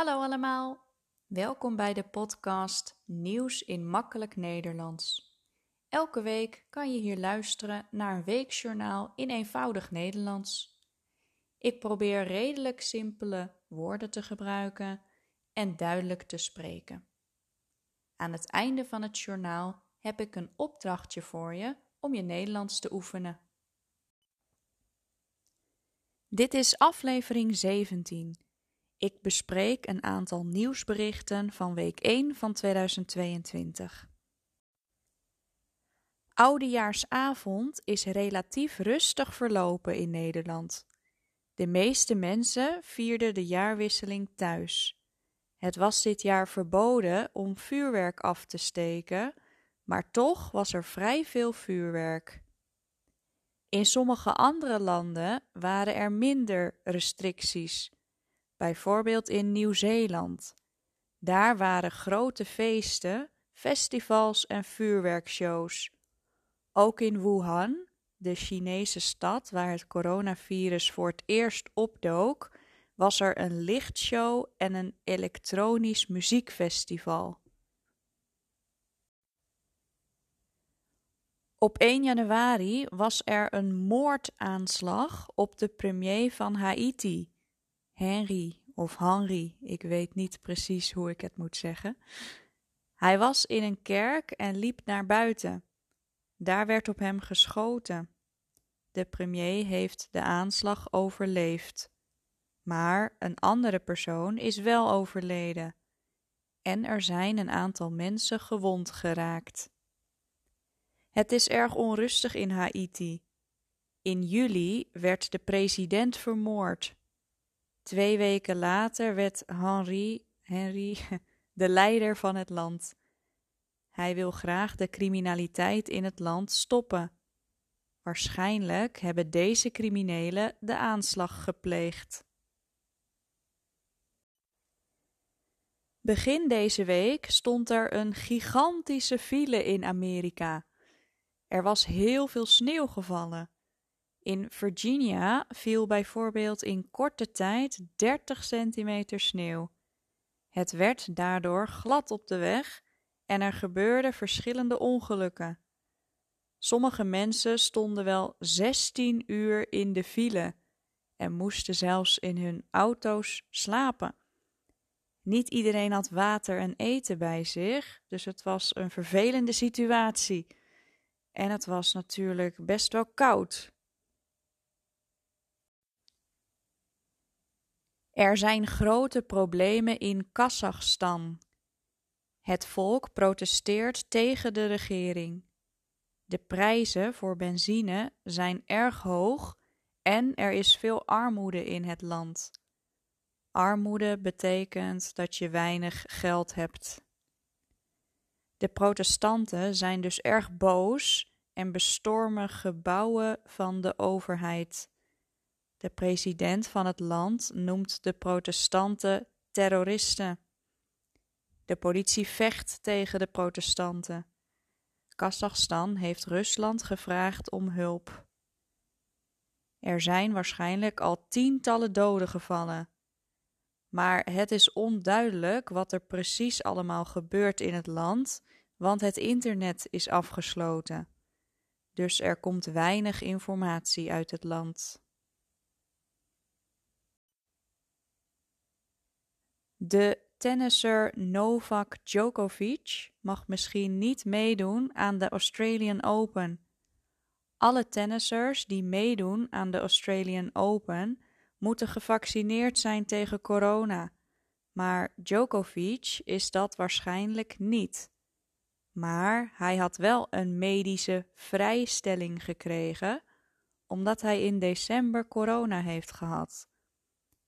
Hallo allemaal, welkom bij de podcast Nieuws in Makkelijk Nederlands. Elke week kan je hier luisteren naar een weekjournaal in eenvoudig Nederlands. Ik probeer redelijk simpele woorden te gebruiken en duidelijk te spreken. Aan het einde van het journaal heb ik een opdrachtje voor je om je Nederlands te oefenen. Dit is aflevering 17. Ik bespreek een aantal nieuwsberichten van week 1 van 2022. Oudejaarsavond is relatief rustig verlopen in Nederland. De meeste mensen vierden de jaarwisseling thuis. Het was dit jaar verboden om vuurwerk af te steken, maar toch was er vrij veel vuurwerk. In sommige andere landen waren er minder restricties, bijvoorbeeld in Nieuw-Zeeland. Daar waren grote feesten, festivals en vuurwerkshows. Ook in Wuhan, de Chinese stad waar het coronavirus voor het eerst opdook, was er een lichtshow en een elektronisch muziekfestival. Op 1 januari was er een moordaanslag op de premier van Haiti, Henry of Henry, ik weet niet precies hoe ik het moet zeggen. Hij was in een kerk en liep naar buiten. Daar werd op hem geschoten. De premier heeft de aanslag overleefd. Maar een andere persoon is wel overleden. En er zijn een aantal mensen gewond geraakt. Het is erg onrustig in Haiti. In juli werd de president vermoord. Twee weken later werd Henry, Henry de leider van het land. Hij wil graag de criminaliteit in het land stoppen. Waarschijnlijk hebben deze criminelen de aanslag gepleegd. Begin deze week stond er een gigantische file in Amerika. Er was heel veel sneeuw gevallen. In Virginia viel bijvoorbeeld in korte tijd 30 centimeter sneeuw. Het werd daardoor glad op de weg en er gebeurden verschillende ongelukken. Sommige mensen stonden wel 16 uur in de file en moesten zelfs in hun auto's slapen. Niet iedereen had water en eten bij zich, dus het was een vervelende situatie. En het was natuurlijk best wel koud. Er zijn grote problemen in Kazachstan. Het volk protesteert tegen de regering. De prijzen voor benzine zijn erg hoog en er is veel armoede in het land. Armoede betekent dat je weinig geld hebt. De protestanten zijn dus erg boos en bestormen gebouwen van de overheid. De president van het land noemt de protestanten terroristen. De politie vecht tegen de protestanten. Kazachstan heeft Rusland gevraagd om hulp. Er zijn waarschijnlijk al tientallen doden gevallen. Maar het is onduidelijk wat er precies allemaal gebeurt in het land, want het internet is afgesloten. Dus er komt weinig informatie uit het land. De tennisser Novak Djokovic mag misschien niet meedoen aan de Australian Open. Alle tennissers die meedoen aan de Australian Open moeten gevaccineerd zijn tegen corona, maar Djokovic is dat waarschijnlijk niet. Maar hij had wel een medische vrijstelling gekregen, omdat hij in december corona heeft gehad.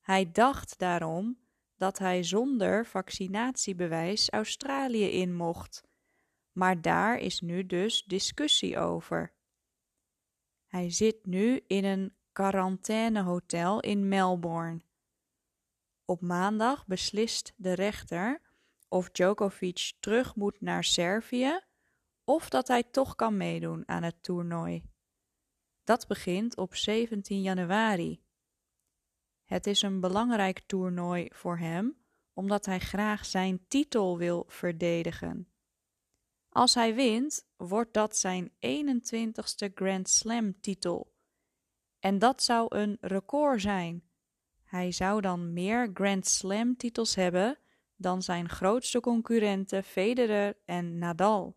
Hij dacht daarom dat hij zonder vaccinatiebewijs Australië in mocht, maar daar is nu dus discussie over. Hij zit nu in een quarantainehotel in Melbourne. Op maandag beslist de rechter of Djokovic terug moet naar Servië of dat hij toch kan meedoen aan het toernooi. Dat begint op 17 januari. Het is een belangrijk toernooi voor hem, omdat hij graag zijn titel wil verdedigen. Als hij wint, wordt dat zijn 21ste Grand Slam titel. En dat zou een record zijn. Hij zou dan meer Grand Slam titels hebben dan zijn grootste concurrenten Federer en Nadal.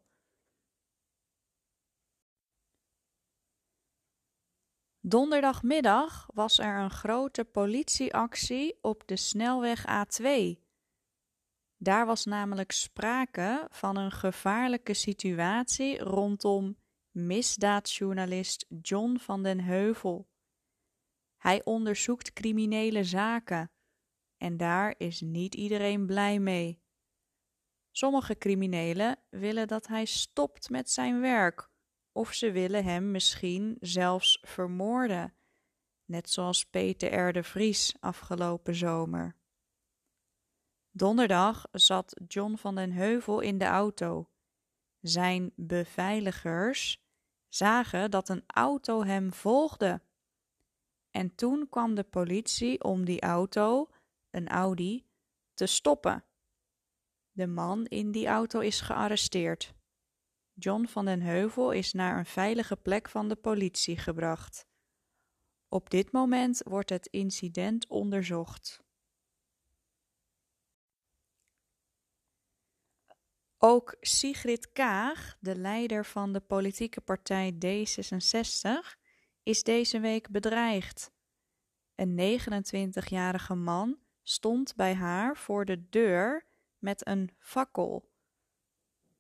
Donderdagmiddag was er een grote politieactie op de snelweg A2. Daar was namelijk sprake van een gevaarlijke situatie rondom misdaadjournalist John van den Heuvel. Hij onderzoekt criminele zaken en daar is niet iedereen blij mee. Sommige criminelen willen dat hij stopt met zijn werk of ze willen hem misschien zelfs vermoorden, net zoals Peter R. de Vries afgelopen zomer. Donderdag zat John van den Heuvel in de auto. Zijn beveiligers zagen dat een auto hem volgde. En toen kwam de politie om die auto, een Audi, te stoppen. De man in die auto is gearresteerd. John van den Heuvel is naar een veilige plek van de politie gebracht. Op dit moment wordt het incident onderzocht. Ook Sigrid Kaag, de leider van de politieke partij D66, is deze week bedreigd. Een 29-jarige man stond bij haar voor de deur met een fakkel.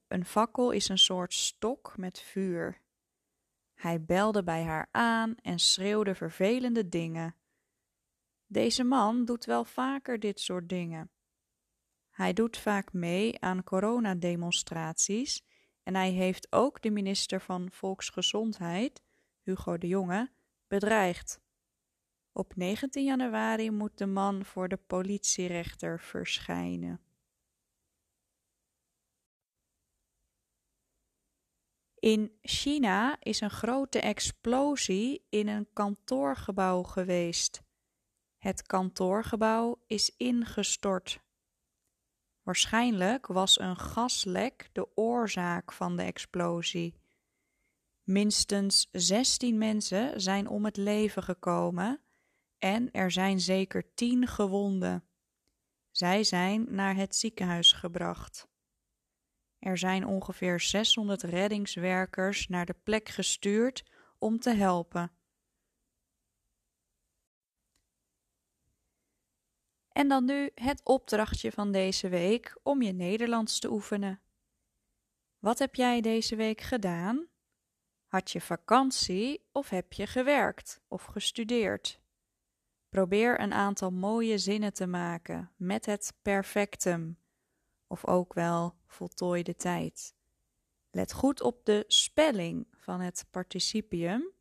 Een fakkel is een soort stok met vuur. Hij belde bij haar aan en schreeuwde vervelende dingen. Deze man doet wel vaker dit soort dingen. Hij doet vaak mee aan coronademonstraties en hij heeft ook de minister van Volksgezondheid, Hugo de Jonge, bedreigd. Op 19 januari moet de man voor de politierechter verschijnen. In China is een grote explosie in een kantoorgebouw geweest. Het kantoorgebouw is ingestort. Waarschijnlijk was een gaslek de oorzaak van de explosie. Minstens 16 mensen zijn om het leven gekomen en er zijn zeker 10 gewonden. Zij zijn naar het ziekenhuis gebracht. Er zijn ongeveer 600 reddingswerkers naar de plek gestuurd om te helpen. En dan nu het opdrachtje van deze week om je Nederlands te oefenen. Wat heb jij deze week gedaan? Had je vakantie of heb je gewerkt of gestudeerd? Probeer een aantal mooie zinnen te maken met het perfectum of ook wel voltooide tijd. Let goed op de spelling van het participium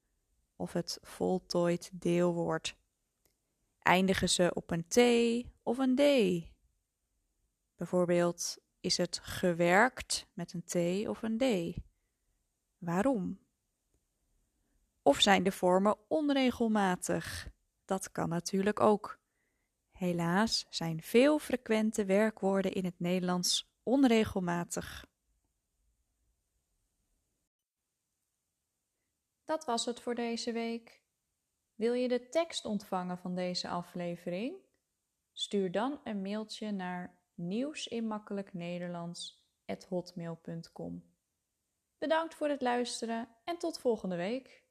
of het voltooid deelwoord. Eindigen ze op een T of een D? Bijvoorbeeld, is het gewerkt met een T of een D? Waarom? Of zijn de vormen onregelmatig? Dat kan natuurlijk ook. Helaas zijn veel frequente werkwoorden in het Nederlands onregelmatig. Dat was het voor deze week. Wil je de tekst ontvangen van deze aflevering? Stuur dan een mailtje naar nieuwsinmakkelijknederlands@hotmail.com. Bedankt voor het luisteren en tot volgende week.